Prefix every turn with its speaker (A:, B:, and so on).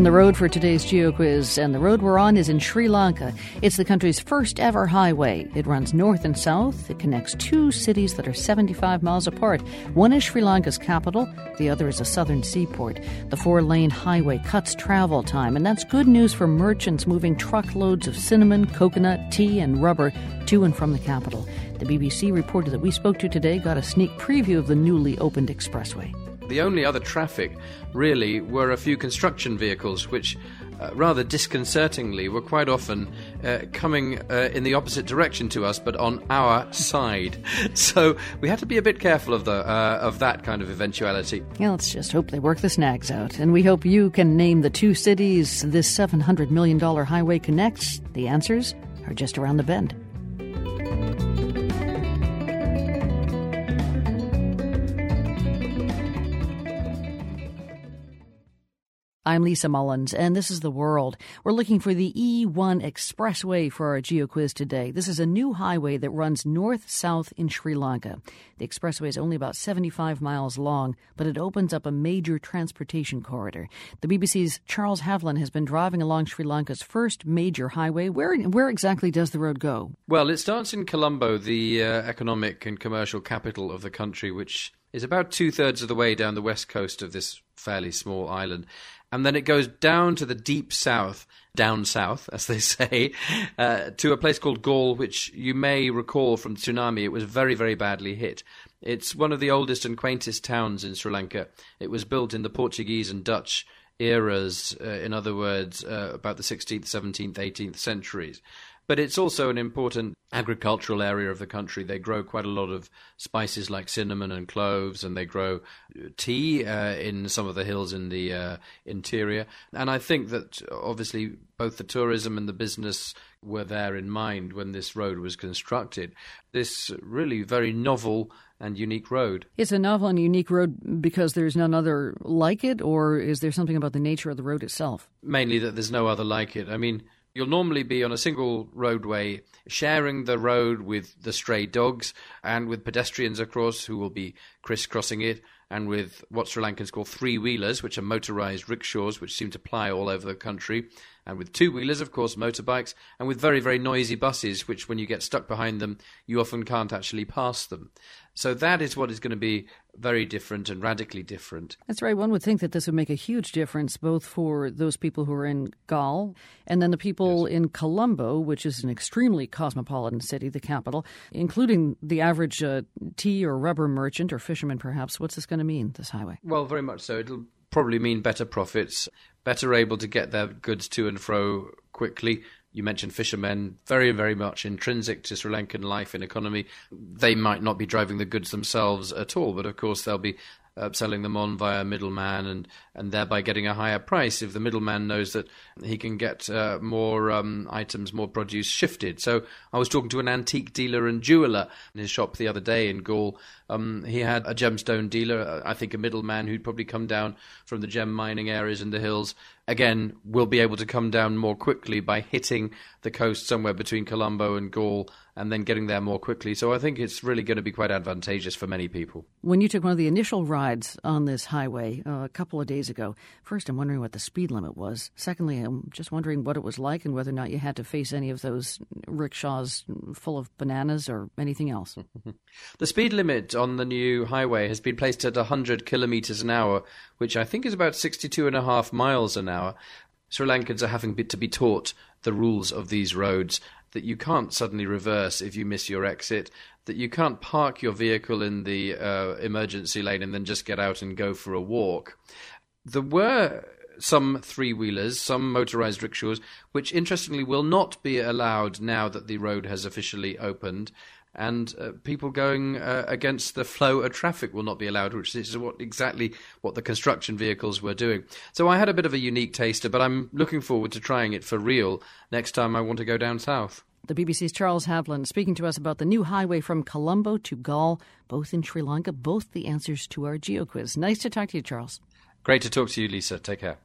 A: on the road for today's Geo Quiz, and the road we're on is in Sri Lanka. It's the country's first ever highway. It runs north and south. It connects two cities that are 75 miles apart. One is Sri Lanka's capital, the other is a southern seaport. The four lane highway cuts travel time, and that's good news for merchants moving truckloads of cinnamon, coconut, tea, and rubber to and from the capital. The BBC reporter that we spoke to today got a sneak preview of the newly opened expressway.
B: The only other traffic, really, were a few construction vehicles, which, uh, rather disconcertingly, were quite often uh, coming uh, in the opposite direction to us, but on our side. So we had to be a bit careful of the uh, of that kind of eventuality.
A: Yeah, let's just hope they work the snags out, and we hope you can name the two cities this seven hundred million dollar highway connects. The answers are just around the bend. I'm Lisa Mullins, and this is The World. We're looking for the E1 Expressway for our Geo Quiz today. This is a new highway that runs north south in Sri Lanka. The expressway is only about 75 miles long, but it opens up a major transportation corridor. The BBC's Charles Haviland has been driving along Sri Lanka's first major highway. Where, where exactly does the road go?
B: Well, it starts in Colombo, the uh, economic and commercial capital of the country, which is about two thirds of the way down the west coast of this fairly small island and then it goes down to the deep south, down south, as they say, uh, to a place called Galle, which you may recall from the tsunami. It was very, very badly hit. It's one of the oldest and quaintest towns in Sri Lanka. It was built in the Portuguese and Dutch eras, uh, in other words, uh, about the 16th, 17th, 18th centuries. But it's also an important agricultural area of the country. They grow quite a lot of spices like cinnamon and cloves, and they grow tea uh, in some of the hills in the uh, interior. And I think that obviously both the tourism and the business were there in mind when this road was constructed. This really very novel and unique road.
A: It's a novel and unique road because there's none other like it, or is there something about the nature of the road itself?
B: Mainly that there's no other like it. I mean, You'll normally be on a single roadway, sharing the road with the stray dogs and with pedestrians, course, who will be crisscrossing it, and with what Sri Lankans call three wheelers, which are motorized rickshaws, which seem to ply all over the country, and with two wheelers, of course, motorbikes, and with very, very noisy buses, which when you get stuck behind them, you often can't actually pass them. So that is what is going to be very different and radically different.
A: That's right. One would think that this would make a huge difference both for those people who are in Galle and then the people yes. in Colombo, which is an extremely cosmopolitan city, the capital, including the average uh, tea or rubber merchant or fisherman, perhaps. What's this going to mean, this highway?
B: Well, very much so. It'll probably mean better profits, better able to get their goods to and fro quickly. You mentioned fishermen, very, very much intrinsic to Sri Lankan life and economy. They might not be driving the goods themselves at all, but of course they'll be uh, selling them on via a middleman and, and thereby getting a higher price if the middleman knows that he can get uh, more um, items, more produce shifted. So I was talking to an antique dealer and jeweler in his shop the other day in Galle. Um, he had a gemstone dealer, uh, I think a middleman who'd probably come down from the gem mining areas in the hills. Again, we'll be able to come down more quickly by hitting the coast somewhere between Colombo and Galle and then getting there more quickly. So I think it's really going to be quite advantageous for many people.
A: When you took one of the initial rides on this highway uh, a couple of days ago, first I'm wondering what the speed limit was. Secondly, I'm just wondering what it was like and whether or not you had to face any of those rickshaws full of bananas or anything else.
B: the speed limit on the new highway has been placed at 100 kilometers an hour, which I think is about 62 and a half miles an hour. Sri Lankans are having to be taught the rules of these roads that you can't suddenly reverse if you miss your exit, that you can't park your vehicle in the uh, emergency lane and then just get out and go for a walk. There were some three wheelers, some motorized rickshaws, which interestingly will not be allowed now that the road has officially opened and uh, people going uh, against the flow of traffic will not be allowed, which is what exactly what the construction vehicles were doing. So I had a bit of a unique taster, but I'm looking forward to trying it for real next time I want to go down south.
A: The BBC's Charles Haviland speaking to us about the new highway from Colombo to Galle, both in Sri Lanka, both the answers to our geo quiz. Nice to talk to you, Charles.
B: Great to talk to you, Lisa. Take care.